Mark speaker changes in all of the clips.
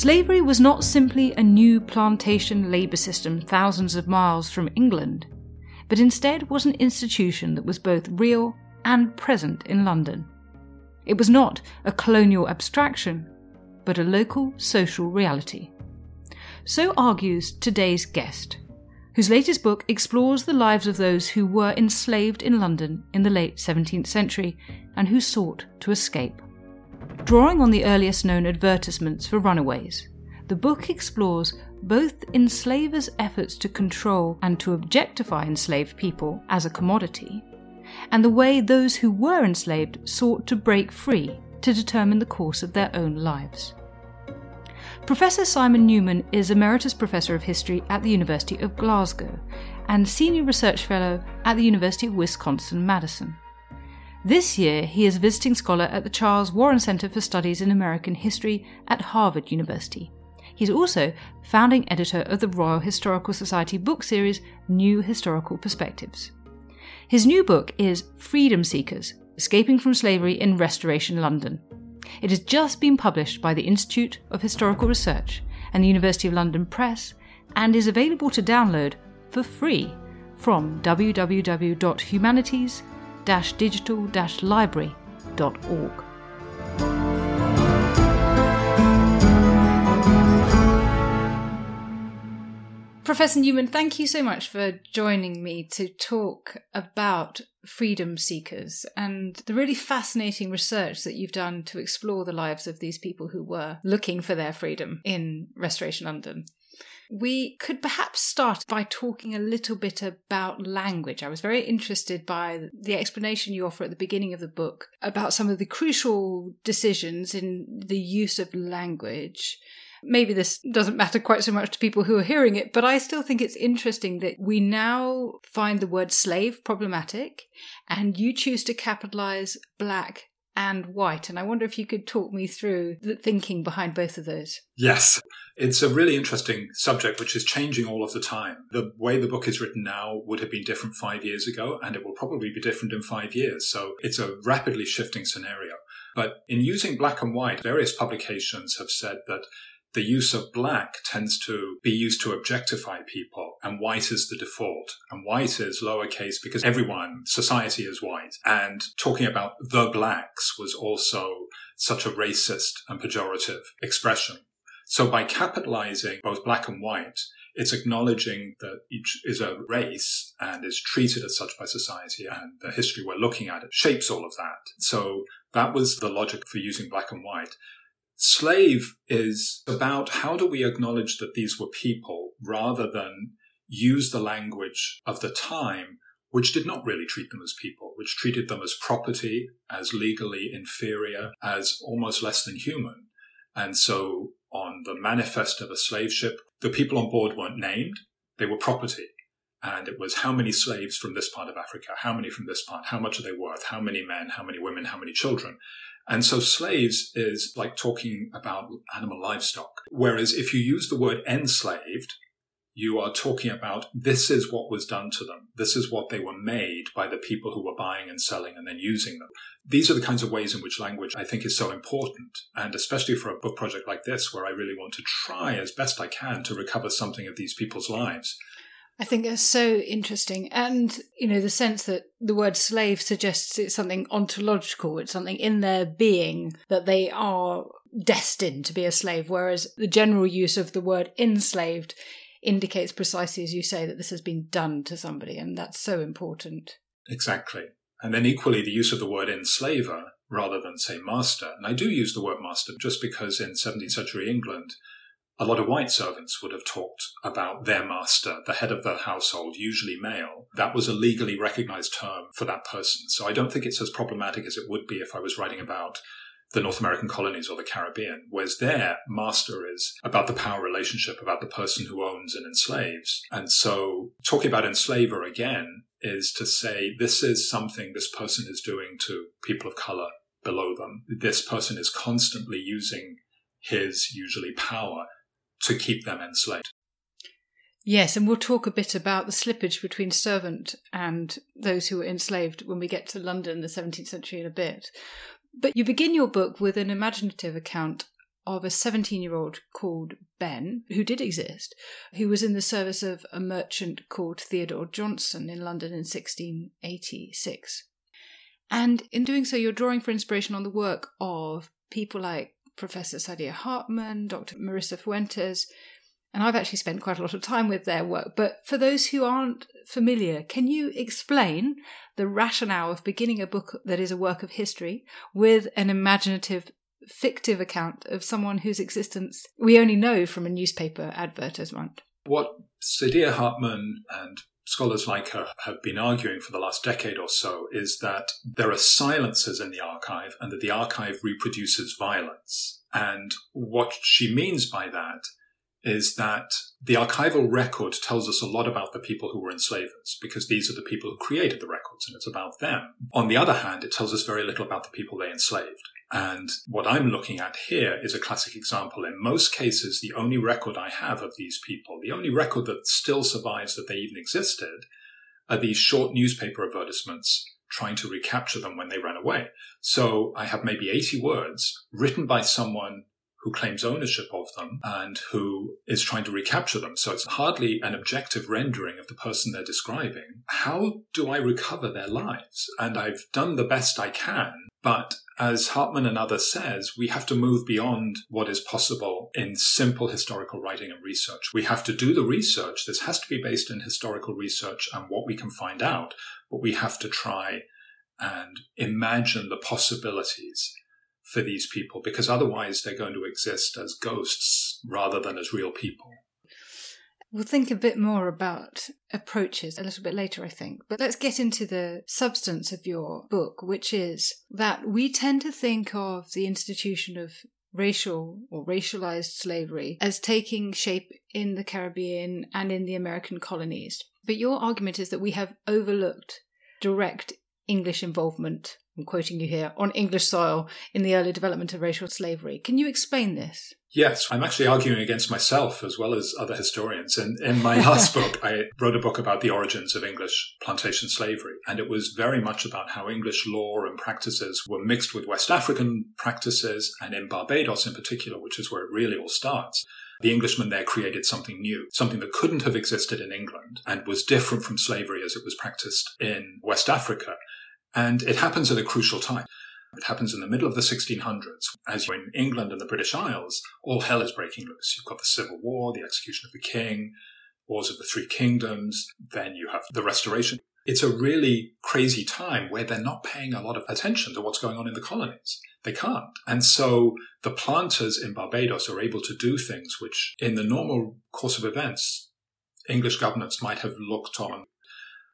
Speaker 1: Slavery was not simply a new plantation labour system thousands of miles from England, but instead was an institution that was both real and present in London. It was not a colonial abstraction, but a local social reality. So argues today's guest, whose latest book explores the lives of those who were enslaved in London in the late 17th century and who sought to escape. Drawing on the earliest known advertisements for runaways, the book explores both enslavers' efforts to control and to objectify enslaved people as a commodity, and the way those who were enslaved sought to break free to determine the course of their own lives. Professor Simon Newman is Emeritus Professor of History at the University of Glasgow and Senior Research Fellow at the University of Wisconsin Madison. This year, he is visiting scholar at the Charles Warren Center for Studies in American History at Harvard University. He's also founding editor of the Royal Historical Society book series New Historical Perspectives. His new book is Freedom Seekers Escaping from Slavery in Restoration London. It has just been published by the Institute of Historical Research and the University of London Press and is available to download for free from www.humanities digital library.org. Professor Newman, thank you so much for joining me to talk about freedom seekers and the really fascinating research that you've done to explore the lives of these people who were looking for their freedom in Restoration London. We could perhaps start by talking a little bit about language. I was very interested by the explanation you offer at the beginning of the book about some of the crucial decisions in the use of language. Maybe this doesn't matter quite so much to people who are hearing it, but I still think it's interesting that we now find the word slave problematic and you choose to capitalize black and white. And I wonder if you could talk me through the thinking behind both of those.
Speaker 2: Yes, it's a really interesting subject which is changing all of the time. The way the book is written now would have been different five years ago, and it will probably be different in five years. So it's a rapidly shifting scenario. But in using black and white, various publications have said that the use of black tends to be used to objectify people and white is the default and white is lowercase because everyone society is white. And talking about the blacks was also such a racist and pejorative expression. So by capitalizing both black and white it's acknowledging that each is a race and is treated as such by society and the history we're looking at it shapes all of that. So that was the logic for using black and white. Slave is about how do we acknowledge that these were people rather than use the language of the time, which did not really treat them as people, which treated them as property, as legally inferior, as almost less than human. And so on the manifest of a slave ship, the people on board weren't named. They were property. And it was how many slaves from this part of Africa, how many from this part, how much are they worth, how many men, how many women, how many children. And so slaves is like talking about animal livestock. Whereas if you use the word enslaved, you are talking about this is what was done to them. This is what they were made by the people who were buying and selling and then using them. These are the kinds of ways in which language I think is so important. And especially for a book project like this, where I really want to try as best I can to recover something of these people's lives.
Speaker 1: I think that's so interesting. And, you know, the sense that the word slave suggests it's something ontological, it's something in their being that they are destined to be a slave, whereas the general use of the word enslaved indicates precisely as you say that this has been done to somebody, and that's so important.
Speaker 2: Exactly. And then equally, the use of the word enslaver rather than say master. And I do use the word master just because in 17th century England, a lot of white servants would have talked about their master, the head of the household, usually male. That was a legally recognized term for that person. So I don't think it's as problematic as it would be if I was writing about the North American colonies or the Caribbean, whereas there, master is about the power relationship, about the person who owns and enslaves. And so talking about enslaver again is to say this is something this person is doing to people of color below them. This person is constantly using his usually power to keep them enslaved.
Speaker 1: Yes, and we'll talk a bit about the slippage between servant and those who were enslaved when we get to London, the 17th century, in a bit. But you begin your book with an imaginative account of a 17 year old called Ben, who did exist, who was in the service of a merchant called Theodore Johnson in London in 1686. And in doing so, you're drawing for inspiration on the work of people like Professor Saidiya Hartman, Dr. Marisa Fuentes, and I've actually spent quite a lot of time with their work. But for those who aren't familiar, can you explain the rationale of beginning a book that is a work of history with an imaginative, fictive account of someone whose existence we only know from a newspaper advertisement?
Speaker 2: What Saidiya Hartman and scholars like her have been arguing for the last decade or so is that there are silences in the archive and that the archive reproduces violence. And what she means by that is that the archival record tells us a lot about the people who were enslavers because these are the people who created the records and it's about them. On the other hand, it tells us very little about the people they enslaved. And what I'm looking at here is a classic example. In most cases, the only record I have of these people, the only record that still survives that they even existed, are these short newspaper advertisements trying to recapture them when they ran away. So I have maybe 80 words written by someone who claims ownership of them and who is trying to recapture them. So it's hardly an objective rendering of the person they're describing. How do I recover their lives? And I've done the best I can, but as Hartman and others says, we have to move beyond what is possible in simple historical writing and research. We have to do the research. This has to be based in historical research and what we can find out, but we have to try and imagine the possibilities for these people because otherwise they're going to exist as ghosts rather than as real people.
Speaker 1: We'll think a bit more about approaches a little bit later, I think. But let's get into the substance of your book, which is that we tend to think of the institution of racial or racialized slavery as taking shape in the Caribbean and in the American colonies. But your argument is that we have overlooked direct English involvement I'm quoting you here, on English soil in the early development of racial slavery. Can you explain this?
Speaker 2: Yes, I'm actually arguing against myself as well as other historians. And in my last book, I wrote a book about the origins of English plantation slavery. And it was very much about how English law and practices were mixed with West African practices, and in Barbados in particular, which is where it really all starts. The Englishmen there created something new, something that couldn't have existed in England and was different from slavery as it was practiced in West Africa. And it happens at a crucial time. It happens in the middle of the 1600s. As you're in England and the British Isles, all hell is breaking loose. You've got the Civil War, the execution of the king, wars of the Three Kingdoms, then you have the Restoration. It's a really crazy time where they're not paying a lot of attention to what's going on in the colonies. They can't. And so the planters in Barbados are able to do things which, in the normal course of events, English governments might have looked on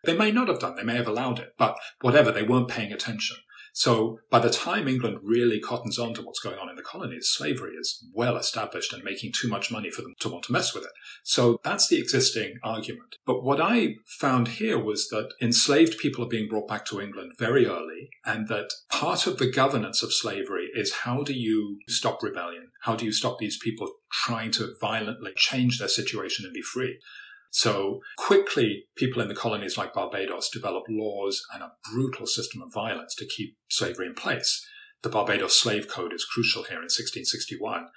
Speaker 2: they may not have done, they may have allowed it, but whatever, they weren't paying attention. So by the time England really cottons on to what's going on in the colonies, slavery is well established and making too much money for them to want to mess with it. So that's the existing argument. But what I found here was that enslaved people are being brought back to England very early, and that part of the governance of slavery is how do you stop rebellion? How do you stop these people trying to violently change their situation and be free? So quickly, people in the colonies like Barbados developed laws and a brutal system of violence to keep slavery in place. The Barbados Slave Code is crucial here in 1661.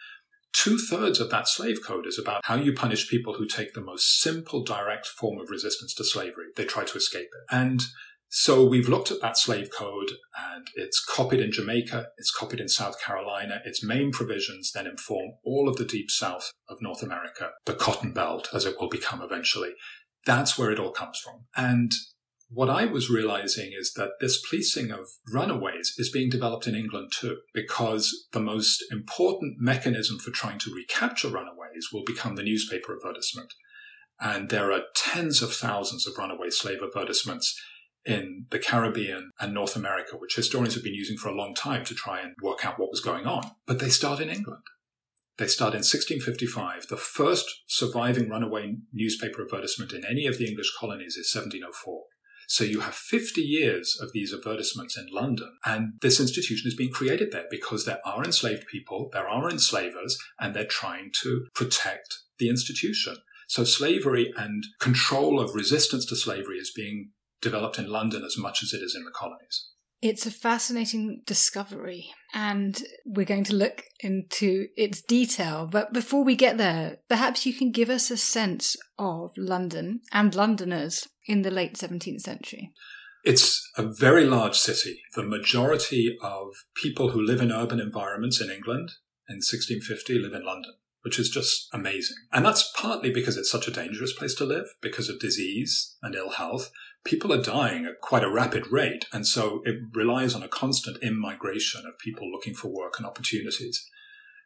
Speaker 2: Two thirds of that slave code is about how you punish people who take the most simple, direct form of resistance to slavery. They try to escape it. And so we've looked at that slave code and it's copied in Jamaica, it's copied in South Carolina. Its main provisions then inform all of the deep south of North America, the cotton belt as it will become eventually. That's where it all comes from. And what I was realizing is that this policing of runaways is being developed in England too, because the most important mechanism for trying to recapture runaways will become the newspaper advertisement. And there are tens of thousands of runaway slave advertisements in the Caribbean and North America, which historians have been using for a long time to try and work out what was going on. But they start in England. They start in 1655. The first surviving runaway newspaper advertisement in any of the English colonies is 1704. So you have 50 years of these advertisements in London, and this institution is being created there because there are enslaved people, there are enslavers, and they're trying to protect the institution. So slavery and control of resistance to slavery is being developed in London as much as it is in the colonies.
Speaker 1: It's a fascinating discovery, and we're going to look into its detail. But before we get there, perhaps you can give us a sense of London and Londoners in the late 17th century.
Speaker 2: It's a very large city. The majority of people who live in urban environments in England in 1650 live in London which is just amazing. And that's partly because it's such a dangerous place to live because of disease and ill health, people are dying at quite a rapid rate. And so it relies on a constant immigration of people looking for work and opportunities.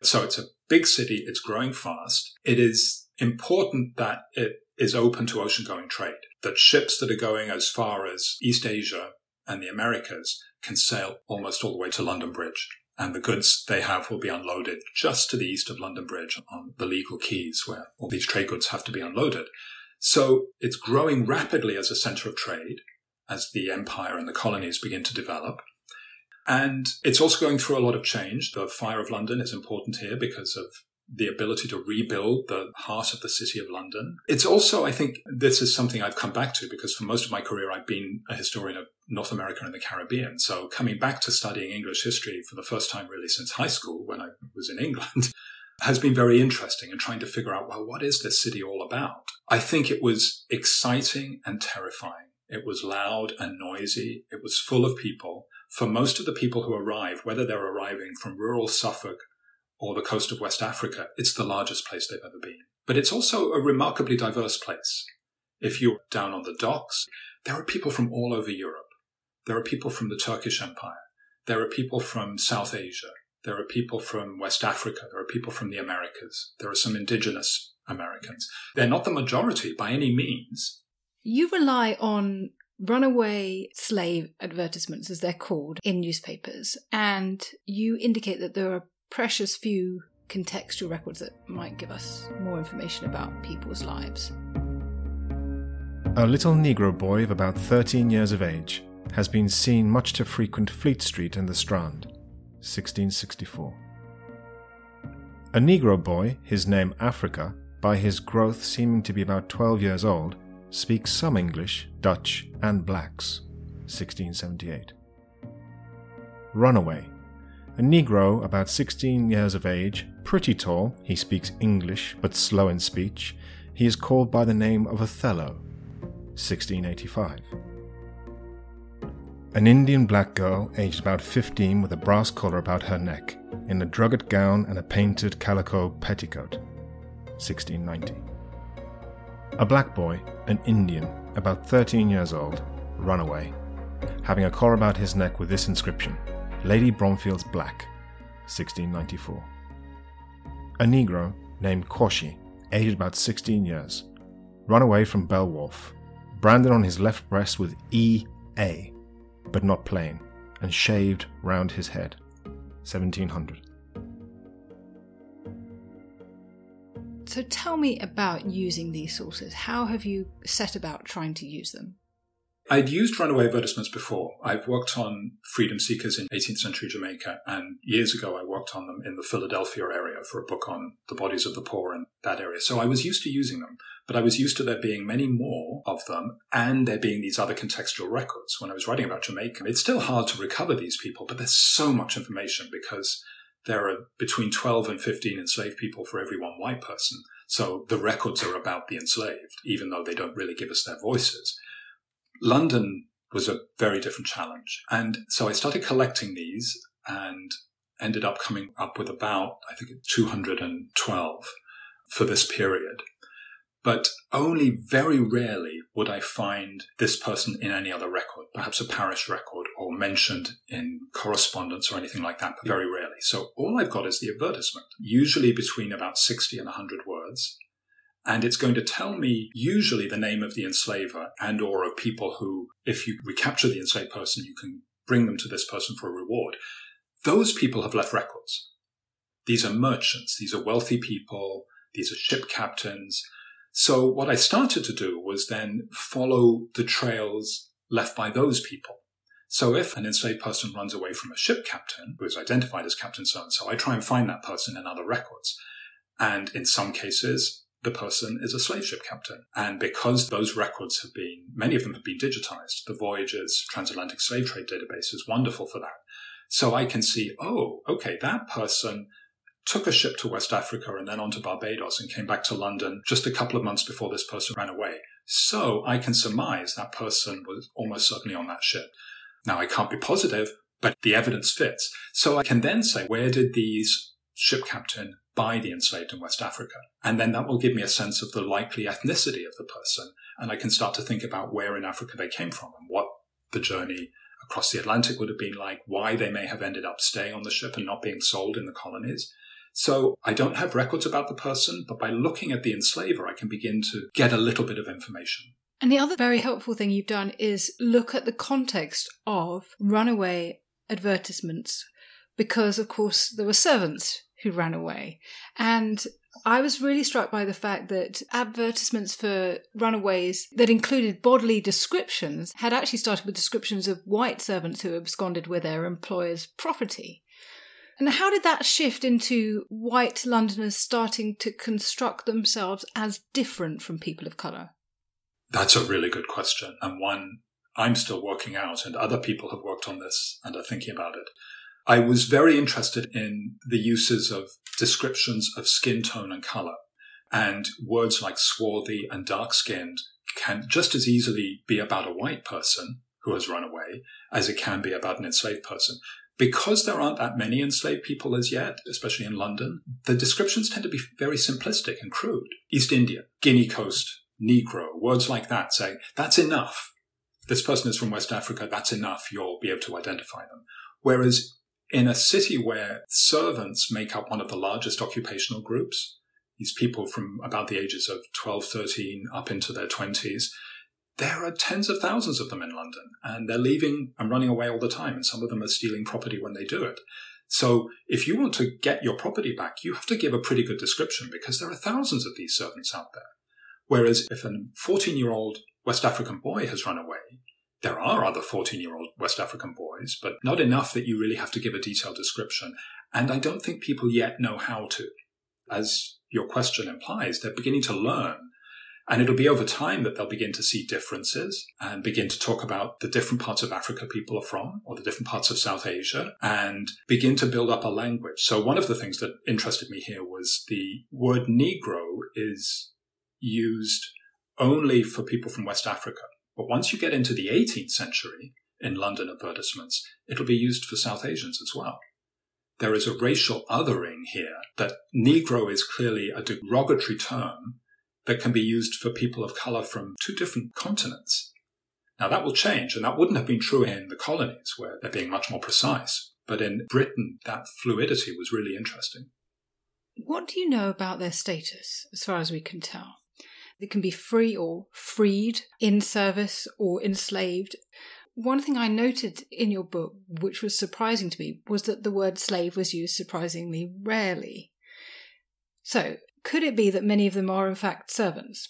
Speaker 2: So it's a big city. It's growing fast. It is important that it is open to ocean going trade, that ships that are going as far as East Asia and the Americas can sail almost all the way to London Bridge. And the goods they have will be unloaded just to the east of London Bridge on the legal quays where all these trade goods have to be unloaded. So it's growing rapidly as a center of trade as the empire and the colonies begin to develop. And it's also going through a lot of change. The Fire of London is important here because of the ability to rebuild the heart of the city of London. It's also, I think, this is something I've come back to because for most of my career, I've been a historian of North America and the Caribbean. So coming back to studying English history for the first time really since high school when I was in England has been very interesting and in trying to figure out, well, what is this city all about? I think it was exciting and terrifying. It was loud and noisy. It was full of people. For most of the people who arrive, whether they're arriving from rural Suffolk or the coast of West Africa, it's the largest place they've ever been. But it's also a remarkably diverse place. If you're down on the docks, there are people from all over Europe. There are people from the Turkish Empire. There are people from South Asia. There are people from West Africa. There are people from the Americas. There are some indigenous Americans. They're not the majority by any means.
Speaker 1: You rely on runaway slave advertisements, as they're called, in newspapers, and you indicate that there are precious few contextual records that might give us more information about people's lives.
Speaker 3: A little Negro boy of about 13 years of age has been seen much to frequent Fleet Street and the Strand. 1664. A Negro boy, his name Africa, by his growth seeming to be about 12 years old, speaks some English, Dutch, and blacks. 1678. Runaway. A Negro about 16 years of age, pretty tall, he speaks English but slow in speech. He is called by the name of Othello. 1685. An Indian black girl, aged about 15, with a brass collar about her neck, in a drugget gown and a painted calico petticoat. 1690. A black boy, an Indian, about 13 years old, runaway, having a collar about his neck with this inscription Lady Bromfield's Black, 1694. A Negro named Koshi, aged about 16 years, run away from Belwolf, branded on his left breast with E.A but not plain, and shaved round his head. 1700.
Speaker 1: So tell me about using these sources. How have you set about trying to use them?
Speaker 2: I'd used runaway advertisements before. I've worked on freedom seekers in 18th century Jamaica, and years ago I worked on them in the Philadelphia area for a book on the bodies of the poor in that area. So I was used to using them, but I was used to there being many more of them and there being these other contextual records. When I was writing about Jamaica, it's still hard to recover these people, but there's so much information because there are between 12 and 15 enslaved people for every one white person. So the records are about the enslaved, even though they don't really give us their voices. London was a very different challenge. And so I started collecting these and ended up coming up with about, I think, 212 for this period. But only very rarely would I find this person in any other record, perhaps a parish record or mentioned in correspondence or anything like that, but very rarely. So all I've got is the advertisement, usually between about 60 and 100 words and it's going to tell me usually the name of the enslaver and or of people who if you recapture the enslaved person you can bring them to this person for a reward. Those people have left records. These are merchants. These are wealthy people. These are ship captains. So what i started to do was then follow the trails left by those people. So if an enslaved person runs away from a ship captain who is identified as captain so and so i try and find that person in other records. And in some cases the person is a slave ship captain. And because those records have been, many of them have been digitized, the Voyages transatlantic slave trade database is wonderful for that. So I can see, oh, okay, that person took a ship to West Africa and then on to Barbados and came back to London just a couple of months before this person ran away. So I can surmise that person was almost certainly on that ship. Now I can't be positive, but the evidence fits. So I can then say, where did these ship captain by the enslaved in West Africa. And then that will give me a sense of the likely ethnicity of the person. And I can start to think about where in Africa they came from and what the journey across the Atlantic would have been like, why they may have ended up staying on the ship and not being sold in the colonies. So I don't have records about the person, but by looking at the enslaver, I can begin to get a little bit of information.
Speaker 1: And the other very helpful thing you've done is look at the context of runaway advertisements because, of course, there were servants who ran away. And I was really struck by the fact that advertisements for runaways that included bodily descriptions had actually started with descriptions of white servants who absconded with their employer's property. And how did that shift into white Londoners starting to construct themselves as different from people of colour?
Speaker 2: That's a really good question, and one I'm still working out, and other people have worked on this and are thinking about it. I was very interested in the uses of descriptions of skin tone and color. And words like swarthy and dark skinned can just as easily be about a white person who has run away as it can be about an enslaved person. Because there aren't that many enslaved people as yet, especially in London, the descriptions tend to be very simplistic and crude. East India, Guinea Coast, Negro, words like that saying, that's enough. This person is from West Africa, that's enough, you'll be able to identify them. Whereas in a city where servants make up one of the largest occupational groups, these people from about the ages of 12, 13 up into their 20s, there are tens of thousands of them in London and they're leaving and running away all the time. And some of them are stealing property when they do it. So if you want to get your property back, you have to give a pretty good description because there are thousands of these servants out there. Whereas if a 14 year old West African boy has run away, there are other 14 year old West African boys, but not enough that you really have to give a detailed description. And I don't think people yet know how to. As your question implies, they're beginning to learn. And it'll be over time that they'll begin to see differences and begin to talk about the different parts of Africa people are from or the different parts of South Asia and begin to build up a language. So one of the things that interested me here was the word Negro is used only for people from West Africa. But once you get into the 18th century in London advertisements, it'll be used for South Asians as well. There is a racial othering here that Negro is clearly a derogatory term that can be used for people of color from two different continents. Now that will change, and that wouldn't have been true in the colonies where they're being much more precise. But in Britain, that fluidity was really interesting.
Speaker 1: What do you know about their status, as far as we can tell? It can be free or freed, in service or enslaved. one thing I noted in your book, which was surprising to me, was that the word slave was used surprisingly rarely. So, could it be that many of them are in fact servants?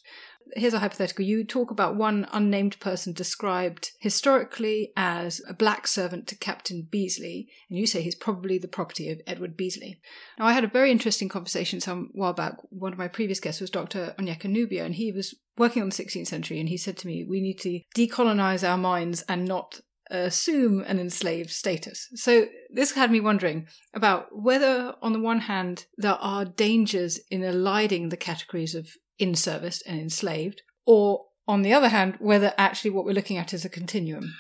Speaker 1: Here's a hypothetical. You talk about one unnamed person described historically as a black servant to Captain Beasley, and you say he's probably the property of Edward Beasley. Now, I had a very interesting conversation some while back. One of my previous guests was Dr. Onyeka Nubia, and he was working on the 16th century, and he said to me, We need to decolonize our minds and not assume an enslaved status. So this had me wondering about whether, on the one hand, there are dangers in eliding the categories of in service and enslaved, or on the other hand, whether actually what we're looking at is a continuum.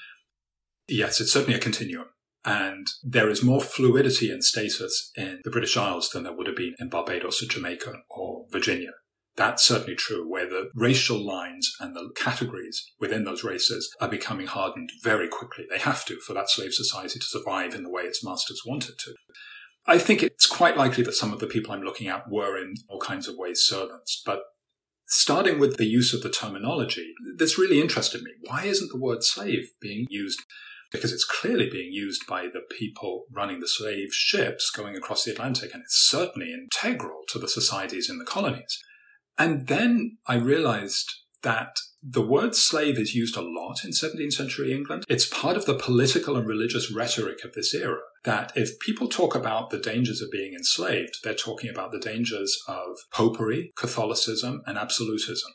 Speaker 2: Yes, it's certainly a continuum. And there is more fluidity in status in the British Isles than there would have been in Barbados or Jamaica or Virginia. That's certainly true, where the racial lines and the categories within those races are becoming hardened very quickly. They have to for that slave society to survive in the way its masters want it to. I think it's quite likely that some of the people I'm looking at were in all kinds of ways servants, but starting with the use of the terminology, this really interested me. Why isn't the word slave being used? Because it's clearly being used by the people running the slave ships going across the Atlantic, and it's certainly integral to the societies in the colonies. And then I realized that the word slave is used a lot in 17th century England. It's part of the political and religious rhetoric of this era. That if people talk about the dangers of being enslaved, they're talking about the dangers of popery, Catholicism, and absolutism.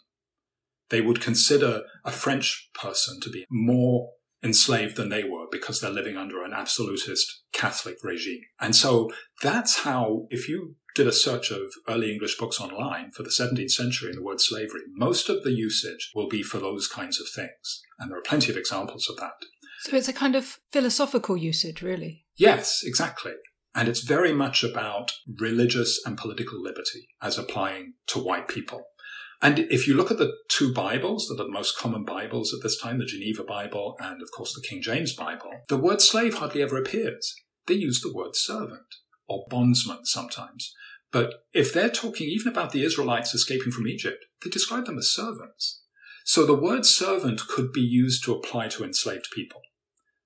Speaker 2: They would consider a French person to be more enslaved than they were because they're living under an absolutist Catholic regime. And so that's how, if you did a search of early English books online for the 17th century and the word slavery, most of the usage will be for those kinds of things. And there are plenty of examples of that.
Speaker 1: So it's a kind of philosophical usage, really.
Speaker 2: Yes, exactly. And it's very much about religious and political liberty as applying to white people. And if you look at the two Bibles that are the most common Bibles at this time, the Geneva Bible and, of course, the King James Bible, the word slave hardly ever appears. They use the word servant or bondsman sometimes. But if they're talking even about the Israelites escaping from Egypt, they describe them as servants. So the word servant could be used to apply to enslaved people.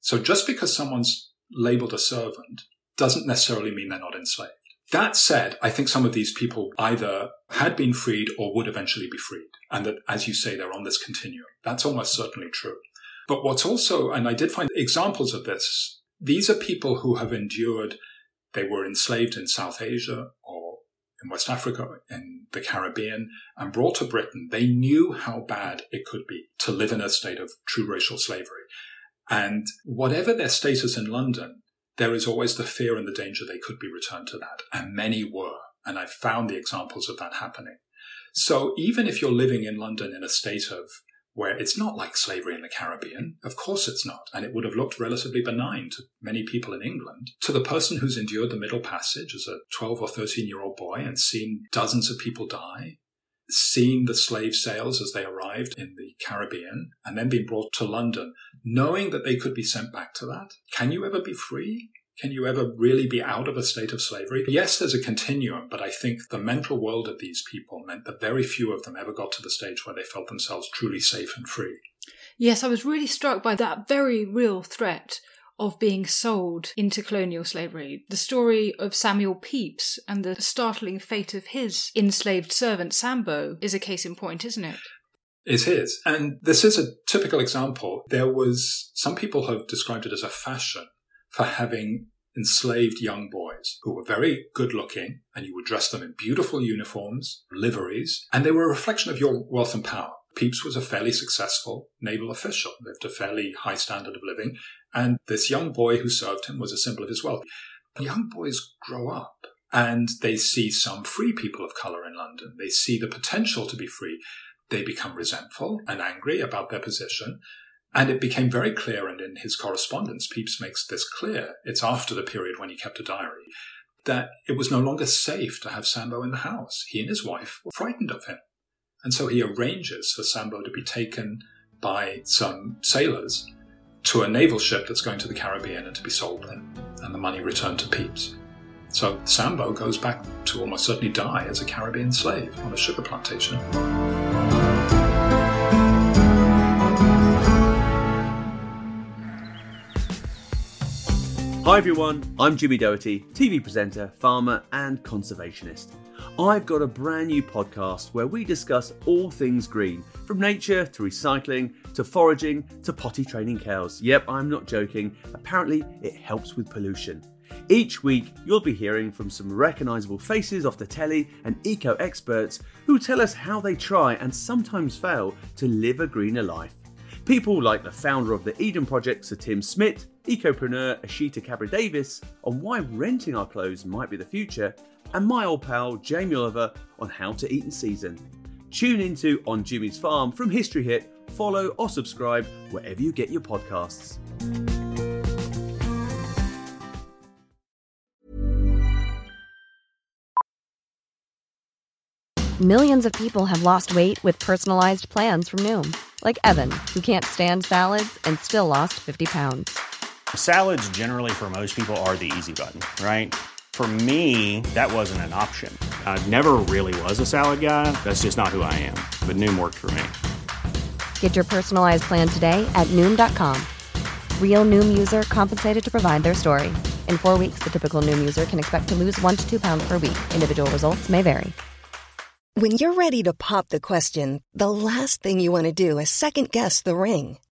Speaker 2: So just because someone's labeled a servant doesn't necessarily mean they're not enslaved. That said, I think some of these people either had been freed or would eventually be freed. And that, as you say, they're on this continuum. That's almost certainly true. But what's also, and I did find examples of this, these are people who have endured, they were enslaved in South Asia or in West Africa, in the Caribbean, and brought to Britain. They knew how bad it could be to live in a state of true racial slavery. And whatever their status in London, there is always the fear and the danger they could be returned to that. And many were. And I've found the examples of that happening. So even if you're living in London in a state of where it's not like slavery in the Caribbean, of course it's not, and it would have looked relatively benign to many people in England, to the person who's endured the Middle Passage as a 12 or 13 year old boy and seen dozens of people die, seen the slave sales as they arrived in the Caribbean, and then being brought to London, knowing that they could be sent back to that. Can you ever be free? Can you ever really be out of a state of slavery? Yes, there's a continuum, but I think the mental world of these people meant that very few of them ever got to the stage where they felt themselves truly safe and free.
Speaker 1: Yes, I was really struck by that very real threat of being sold into colonial slavery. The story of Samuel Pepys and the startling fate of his enslaved servant Sambo is a case in point, isn't it?
Speaker 2: Is his. And this is a typical example. There was, some people have described it as a fashion for having enslaved young boys who were very good looking and you would dress them in beautiful uniforms, liveries, and they were a reflection of your wealth and power. Pepys was a fairly successful naval official, lived a fairly high standard of living, and this young boy who served him was a symbol of his wealth. Young boys grow up and they see some free people of color in London. They see the potential to be free. They become resentful and angry about their position. And it became very clear, and in his correspondence, Pepys makes this clear. It's after the period when he kept a diary that it was no longer safe to have Sambo in the house. He and his wife were frightened of him. And so he arranges for Sambo to be taken by some sailors to a naval ship that's going to the Caribbean and to be sold there, and the money returned to Pepys. So Sambo goes back to almost certainly die as a Caribbean slave on a sugar plantation.
Speaker 4: Hi everyone, I'm Jimmy Doherty, TV presenter, farmer, and conservationist. I've got a brand new podcast where we discuss all things green, from nature to recycling to foraging to potty training cows. Yep, I'm not joking. Apparently, it helps with pollution. Each week, you'll be hearing from some recognisable faces off the telly and eco experts who tell us how they try and sometimes fail to live a greener life. People like the founder of the Eden Project, Sir Tim Smit, ecopreneur Ashita Cabra Davis, on why renting our clothes might be the future, and my old pal Jamie Oliver on how to eat in season. Tune into On Jimmy's Farm from History Hit, follow or subscribe wherever you get your podcasts.
Speaker 5: Millions of people have lost weight with personalized plans from Noom, like Evan, who can't stand salads and still lost 50 pounds.
Speaker 6: Salads, generally, for most people, are the easy button, right? For me, that wasn't an option. I never really was a salad guy. That's just not who I am. But Noom worked for me.
Speaker 5: Get your personalized plan today at Noom.com. Real Noom user compensated to provide their story. In four weeks, the typical Noom user can expect to lose one to two pounds per week. Individual results may vary.
Speaker 7: When you're ready to pop the question, the last thing you want to do is second guess the ring.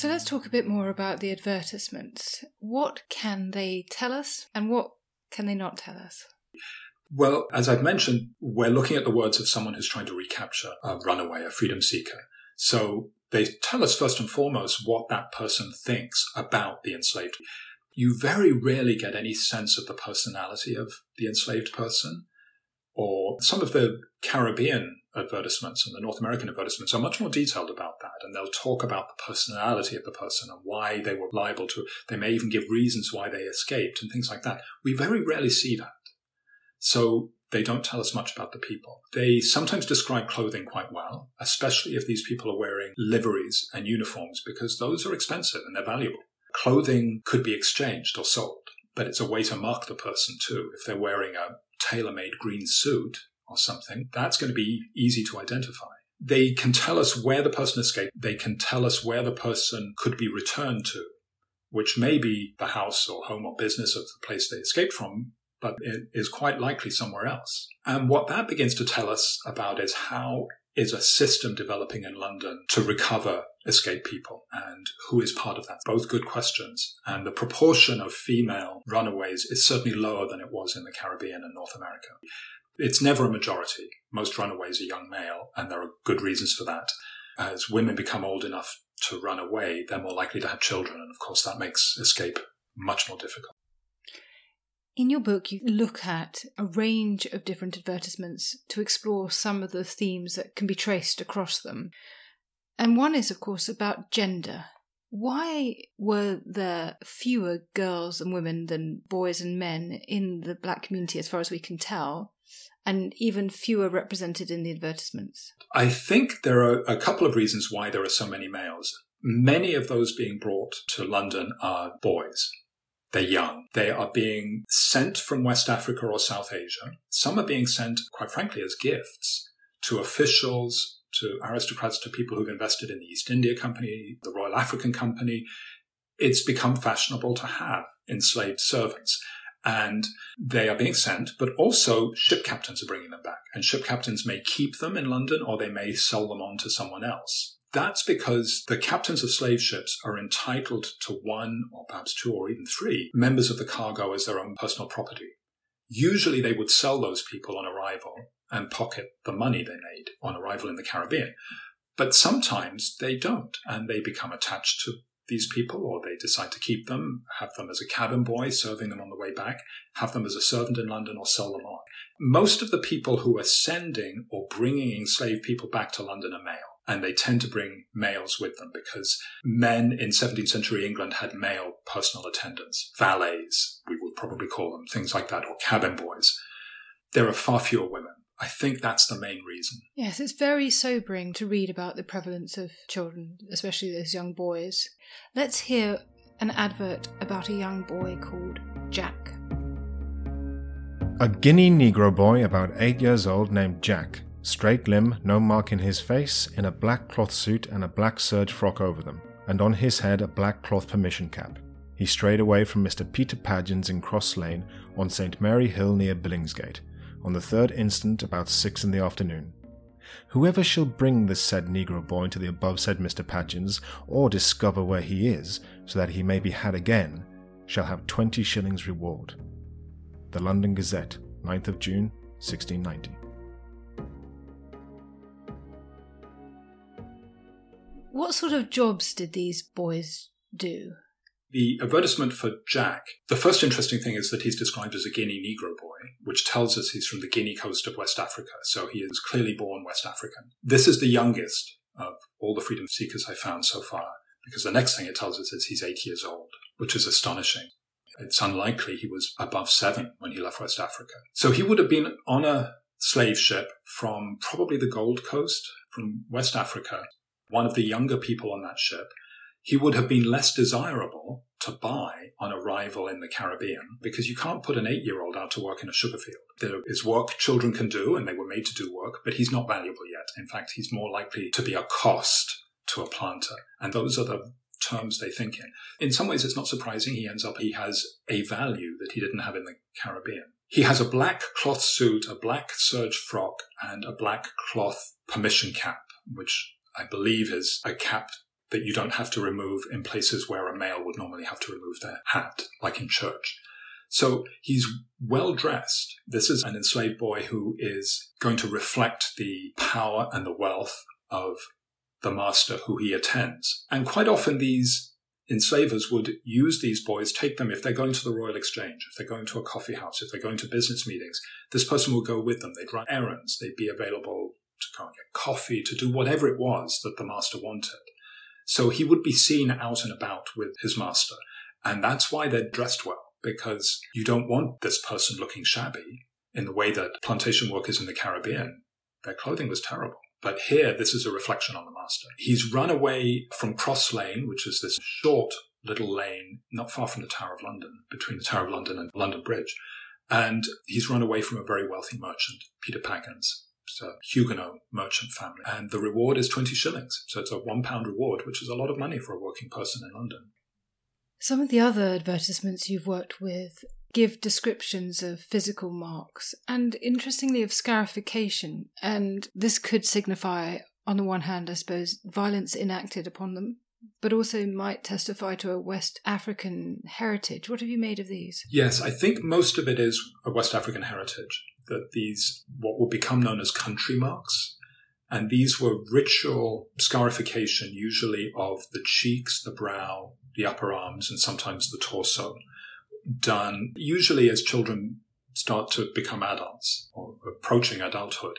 Speaker 1: So let's talk a bit more about the advertisements. What can they tell us and what can they not tell us?
Speaker 2: Well, as I've mentioned, we're looking at the words of someone who's trying to recapture a runaway, a freedom seeker. So they tell us first and foremost what that person thinks about the enslaved. You very rarely get any sense of the personality of the enslaved person. Or some of the Caribbean advertisements and the North American advertisements are much more detailed about that. And they'll talk about the personality of the person and why they were liable to, they may even give reasons why they escaped and things like that. We very rarely see that. So they don't tell us much about the people. They sometimes describe clothing quite well, especially if these people are wearing liveries and uniforms, because those are expensive and they're valuable. Clothing could be exchanged or sold, but it's a way to mark the person too. If they're wearing a tailor made green suit or something, that's going to be easy to identify. They can tell us where the person escaped. They can tell us where the person could be returned to, which may be the house or home or business of the place they escaped from, but it is quite likely somewhere else. And what that begins to tell us about is how is a system developing in London to recover escaped people and who is part of that? Both good questions. And the proportion of female runaways is certainly lower than it was in the Caribbean and North America. It's never a majority. Most runaways are young male, and there are good reasons for that. As women become old enough to run away, they're more likely to have children, and of course, that makes escape much more difficult.
Speaker 1: In your book, you look at a range of different advertisements to explore some of the themes that can be traced across them. And one is, of course, about gender. Why were there fewer girls and women than boys and men in the black community, as far as we can tell, and even fewer represented in the advertisements?
Speaker 2: I think there are a couple of reasons why there are so many males. Many of those being brought to London are boys. They're young. They are being sent from West Africa or South Asia. Some are being sent, quite frankly, as gifts to officials, to aristocrats, to people who've invested in the East India Company, the Royal African Company. It's become fashionable to have enslaved servants. And they are being sent, but also ship captains are bringing them back. And ship captains may keep them in London or they may sell them on to someone else. That's because the captains of slave ships are entitled to one or perhaps two or even three members of the cargo as their own personal property. Usually they would sell those people on arrival and pocket the money they made on arrival in the Caribbean. But sometimes they don't, and they become attached to these people, or they decide to keep them, have them as a cabin boy, serving them on the way back, have them as a servant in London, or sell them on. Most of the people who are sending or bringing enslaved people back to London are male and they tend to bring males with them because men in 17th century England had male personal attendants, valets, we would probably call them, things like that, or cabin boys. There are far fewer women. I think that's the main reason.
Speaker 8: Yes, it's very sobering to read about the prevalence of children, especially those young boys. Let's hear an advert about a young boy called Jack.
Speaker 3: A Guinea Negro boy about eight years old named Jack Straight limb, no mark in his face, in a black cloth suit and a black serge frock over them, and on his head a black cloth permission cap. He strayed away from Mr. Peter Pagin's in Cross Lane on St. Mary Hill near Billingsgate, on the third instant about six in the afternoon. Whoever shall bring this said Negro boy to the above said Mr. Pagin's, or discover where he is, so that he may be had again, shall have twenty shillings reward. The London Gazette, 9th of June, 1690.
Speaker 8: What sort of jobs did these boys do?
Speaker 2: The advertisement for Jack, the first interesting thing is that he's described as a Guinea Negro boy, which tells us he's from the Guinea coast of West Africa, so he is clearly born West African. This is the youngest of all the freedom seekers I found so far, because the next thing it tells us is he's eight years old, which is astonishing. It's unlikely he was above seven when he left West Africa. So he would have been on a slave ship from probably the Gold Coast, from West Africa, one of the younger people on that ship, he would have been less desirable to buy on arrival in the Caribbean because you can't put an eight year old out to work in a sugar field. There is work children can do and they were made to do work, but he's not valuable yet. In fact, he's more likely to be a cost to a planter. And those are the terms they think in. In some ways, it's not surprising he ends up, he has a value that he didn't have in the Caribbean. He has a black cloth suit, a black serge frock, and a black cloth permission cap, which I believe is a cap that you don't have to remove in places where a male would normally have to remove their hat, like in church. So he's well dressed. This is an enslaved boy who is going to reflect the power and the wealth of the master who he attends. And quite often these enslavers would use these boys, take them if they're going to the Royal Exchange, if they're going to a coffee house, if they're going to business meetings. This person will go with them. They'd run errands. They'd be available to go and get coffee, to do whatever it was that the master wanted. So he would be seen out and about with his master. And that's why they're dressed well, because you don't want this person looking shabby in the way that plantation workers in the Caribbean. Their clothing was terrible. But here, this is a reflection on the master. He's run away from Cross Lane, which is this short little lane not far from the Tower of London, between the Tower of London and London Bridge. And he's run away from a very wealthy merchant, Peter Pagins a Huguenot merchant family. And the reward is 20 shillings. So it's a one pound reward, which is a lot of money for a working person in London.
Speaker 8: Some of the other advertisements you've worked with give descriptions of physical marks and, interestingly, of scarification. And this could signify, on the one hand, I suppose, violence enacted upon them, but also might testify to a West African heritage. What have you made of these?
Speaker 2: Yes, I think most of it is a West African heritage that these, what would become known as country marks, and these were ritual scarification, usually of the cheeks, the brow, the upper arms, and sometimes the torso, done usually as children start to become adults or approaching adulthood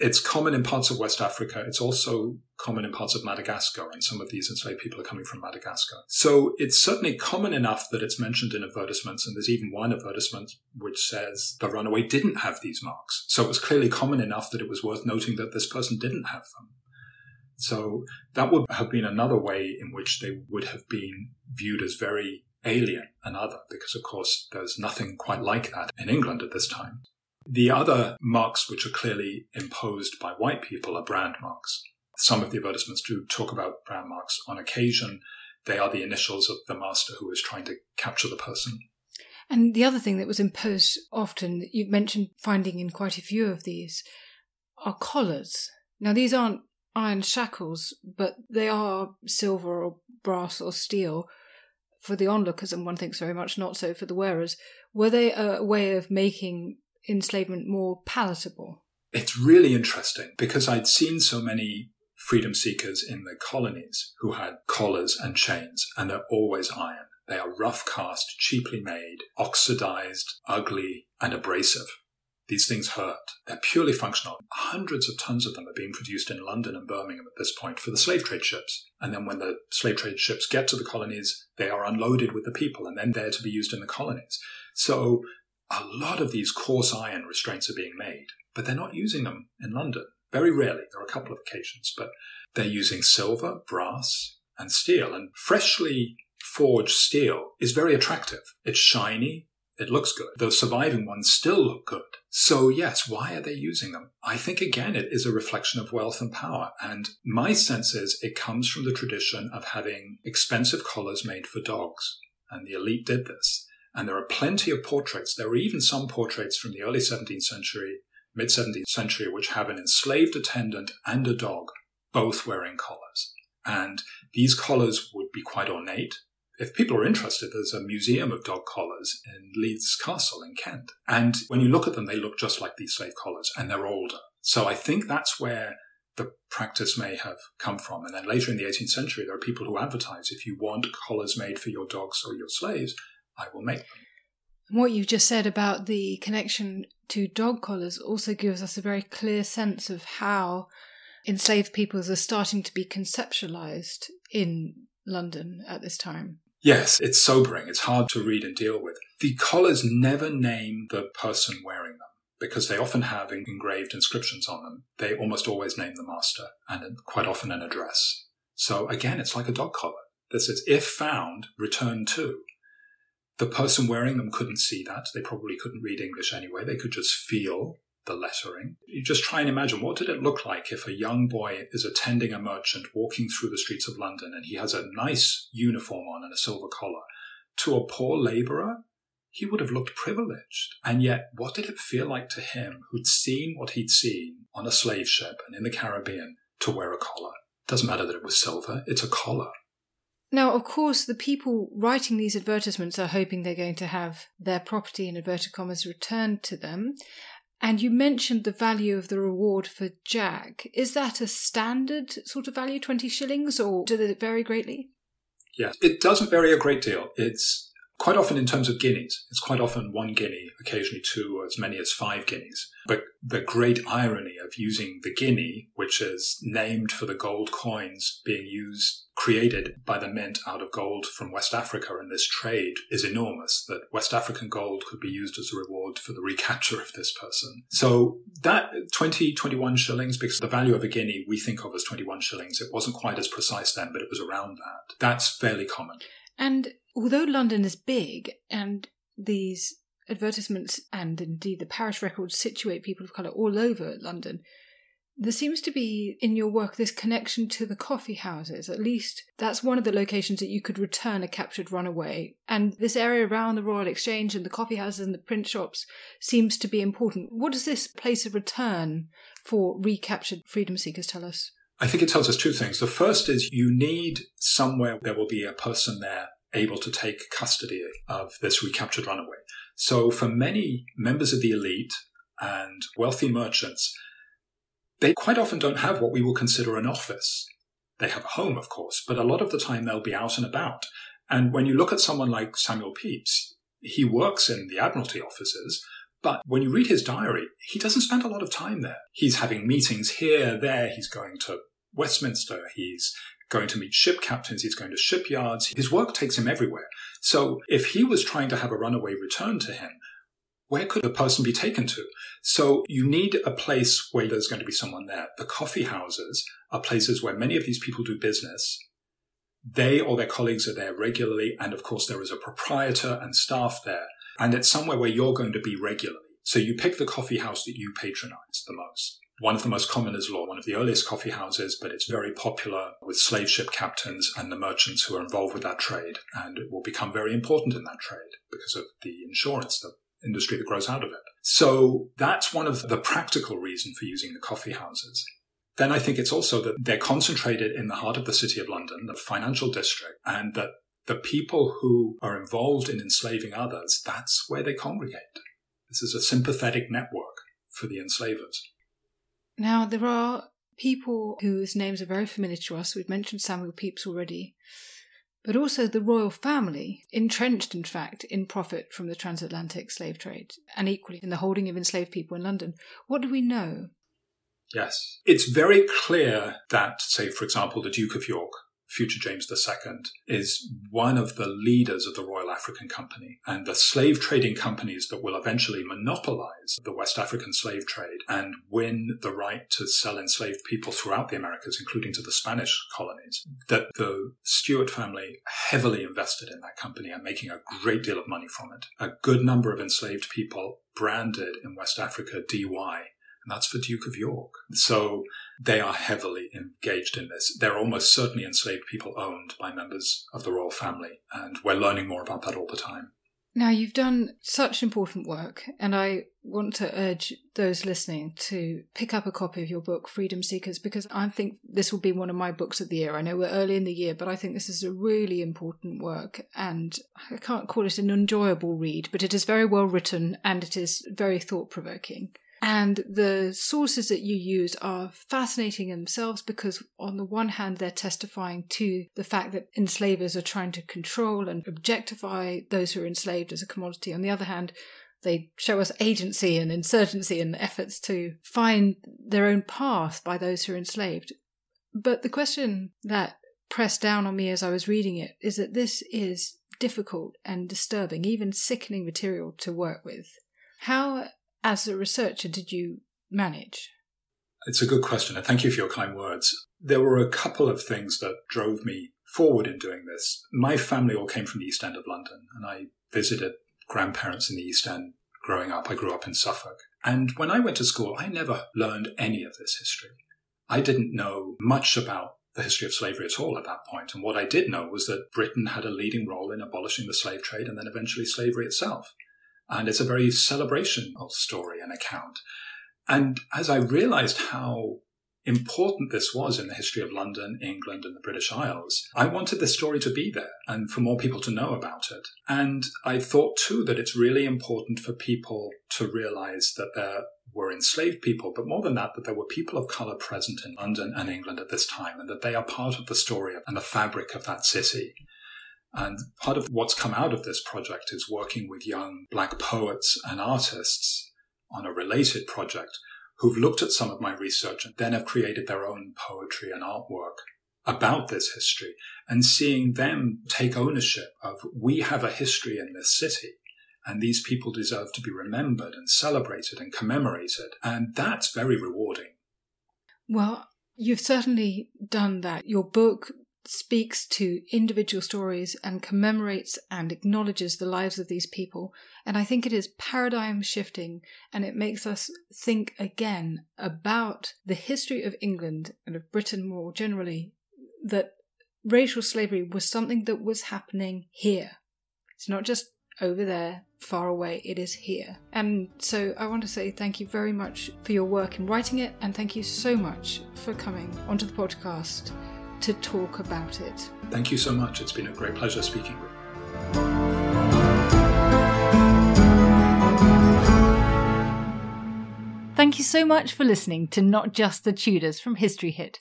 Speaker 2: it's common in parts of West Africa. It's also common in parts of Madagascar, and some of these enslaved people are coming from Madagascar. So it's certainly common enough that it's mentioned in advertisements, and there's even one advertisement which says the runaway didn't have these marks. So it was clearly common enough that it was worth noting that this person didn't have them. So that would have been another way in which they would have been viewed as very alien and other, because of course there's nothing quite like that in England at this time. The other marks which are clearly imposed by white people are brand marks. Some of the advertisements do talk about brand marks. On occasion, they are the initials of the master who is trying to capture the person.
Speaker 8: And the other thing that was imposed often, that you've mentioned finding in quite a few of these, are collars. Now, these aren't
Speaker 1: iron shackles, but they are silver or brass or steel for the onlookers, and one thinks very much not so for the wearers. Were they a way of making enslavement more palatable?
Speaker 2: It's really interesting because I'd seen so many freedom seekers in the colonies who had collars and chains, and they're always iron. They are rough cast, cheaply made, oxidized, ugly, and abrasive. These things hurt. They're purely functional. Hundreds of tons of them are being produced in London and Birmingham at this point for the slave trade ships. And then when the slave trade ships get to the colonies, they are unloaded with the people and then they're to be used in the colonies. So a lot of these coarse iron restraints are being made, but they're not using them in London. Very rarely. There are a couple of occasions, but they're using silver, brass, and steel. And freshly forged steel is very attractive. It's shiny. It looks good. The surviving ones still look good. So yes, why are they using them? I think again, it is a reflection of wealth and power. And my sense is it comes from the tradition of having expensive collars made for dogs. And the elite did this. And there are plenty of portraits. There are even some portraits from the early 17th century, mid 17th century, which have an enslaved attendant and a dog both wearing collars. And these collars would be quite ornate if people are interested, there's a museum of dog collars in Leeds Castle in Kent. And when you look at them, they look just like these slave collars and they're older. So I think that's where the practice may have come from. And then later in the 18th century, there are people who advertise if you want collars made for your dogs or your slaves, I will make them.
Speaker 1: What you've just said about the connection to dog collars also gives us a very clear sense of how enslaved peoples are starting to be conceptualized in London at this time.
Speaker 2: Yes, it's sobering. It's hard to read and deal with. The collars never name the person wearing them because they often have engraved inscriptions on them. They almost always name the master and uh, quite often an address. So again, it's like a dog collar. This is if found, return to. The person wearing them couldn't see that. They probably couldn't read English anyway. They could just feel the lettering. You just try and imagine what did it look like if a young boy is attending a merchant walking through the streets of London and he has a nice uniform on and a silver collar. To a poor labourer, he would have looked privileged. And yet, what did it feel like to him who'd seen what he'd seen on a slave ship and in the Caribbean to wear a collar? Doesn't matter that it was silver, it's a collar.
Speaker 1: Now, of course, the people writing these advertisements are hoping they're going to have their property in inverted commas returned to them. And you mentioned the value of the reward for Jack. Is that a standard sort of value, 20 shillings, or did it vary greatly?
Speaker 2: Yes, it doesn't vary a great deal. It's quite often in terms of guineas. It's quite often one guinea, occasionally two, or as many as five guineas. But the great irony of using the guinea, which is named for the gold coins being used created by the mint out of gold from West Africa in this trade is enormous, that West African gold could be used as a reward for the recapture of this person. So that 20, 21 shillings, because the value of a guinea we think of as 21 shillings, it wasn't quite as precise then, but it was around that. That's fairly common.
Speaker 1: And although London is big and these advertisements and indeed the parish records situate people of colour all over London, there seems to be in your work this connection to the coffee houses. At least that's one of the locations that you could return a captured runaway. And this area around the Royal Exchange and the coffee houses and the print shops seems to be important. What does this place of return for recaptured freedom seekers tell us?
Speaker 2: I think it tells us two things. The first is you need somewhere there will be a person there able to take custody of this recaptured runaway. So for many members of the elite and wealthy merchants, they quite often don't have what we will consider an office. They have a home, of course, but a lot of the time they'll be out and about. And when you look at someone like Samuel Pepys, he works in the Admiralty offices, but when you read his diary, he doesn't spend a lot of time there. He's having meetings here, there, he's going to Westminster, he's going to meet ship captains, he's going to shipyards. His work takes him everywhere. So if he was trying to have a runaway return to him, where could a person be taken to? So you need a place where there's going to be someone there. The coffee houses are places where many of these people do business. They or their colleagues are there regularly. And of course, there is a proprietor and staff there. And it's somewhere where you're going to be regularly. So you pick the coffee house that you patronize the most. One of the most common is Lloyd's, one of the earliest coffee houses, but it's very popular with slave ship captains and the merchants who are involved with that trade. And it will become very important in that trade because of the insurance, the industry that grows out of it. So that's one of the practical reason for using the coffee houses. then I think it's also that they're concentrated in the heart of the City of London, the financial district, and that the people who are involved in enslaving others, that's where they congregate. This is a sympathetic network for the enslavers.
Speaker 1: Now, there are people whose names are very familiar to us. We've mentioned Samuel Pepys already, but also the royal family, entrenched, in fact, in profit from the transatlantic slave trade and equally in the holding of enslaved people in London. What do we know?
Speaker 2: Yes. It's very clear that, say, for example, the Duke of York future James II, is one of the leaders of the Royal African Company and the slave trading companies that will eventually monopolize the West African slave trade and win the right to sell enslaved people throughout the Americas, including to the Spanish colonies. That the Stuart family heavily invested in that company and making a great deal of money from it. A good number of enslaved people branded in West Africa DY and that's for Duke of York. So they are heavily engaged in this. They're almost certainly enslaved people owned by members of the royal family, and we're learning more about that all the time.
Speaker 1: Now, you've done such important work, and I want to urge those listening to pick up a copy of your book, Freedom Seekers, because I think this will be one of my books of the year. I know we're early in the year, but I think this is a really important work, and I can't call it an enjoyable read, but it is very well written and it is very thought provoking. And the sources that you use are fascinating in themselves because, on the one hand, they're testifying to the fact that enslavers are trying to control and objectify those who are enslaved as a commodity. On the other hand, they show us agency and insurgency and efforts to find their own path by those who are enslaved. But the question that pressed down on me as I was reading it is that this is difficult and disturbing, even sickening material to work with. How as a researcher did you manage?
Speaker 2: It's a good question, and thank you for your kind words. There were a couple of things that drove me forward in doing this. My family all came from the East End of London, and I visited grandparents in the East End growing up. I grew up in Suffolk. And when I went to school, I never learned any of this history. I didn't know much about the history of slavery at all at that point. And what I did know was that Britain had a leading role in abolishing the slave trade and then eventually slavery itself. And it's a very celebrational story and account. And as I realized how important this was in the history of London, England, and the British Isles, I wanted this story to be there and for more people to know about it. And I thought too that it's really important for people to realize that there were enslaved people, but more than that, that there were people of color present in London and England at this time, and that they are part of the story and the fabric of that city. And part of what's come out of this project is working with young black poets and artists on a related project who've looked at some of my research and then have created their own poetry and artwork about this history and seeing them take ownership of we have a history in this city and these people deserve to be remembered and celebrated and commemorated. And that's very rewarding.
Speaker 1: Well, you've certainly done that. Your book speaks to individual stories and commemorates and acknowledges the lives of these people. And I think it is paradigm shifting and it makes us think again about the history of England and of Britain more generally that racial slavery was something that was happening here. It's not just over there, far away, it is here. And so I want to say thank you very much for your work in writing it, and thank you so much for coming onto the podcast to talk about it.
Speaker 2: Thank you so much. It's been a great pleasure speaking with you.
Speaker 9: Thank you so much for listening to Not Just the Tudors from History Hit.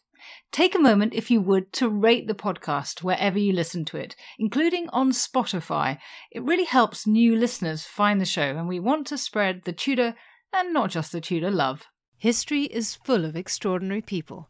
Speaker 9: Take a moment, if you would, to rate the podcast wherever you listen to it, including on Spotify. It really helps new listeners find the show, and we want to spread the Tudor and not just the Tudor love. History is full of extraordinary people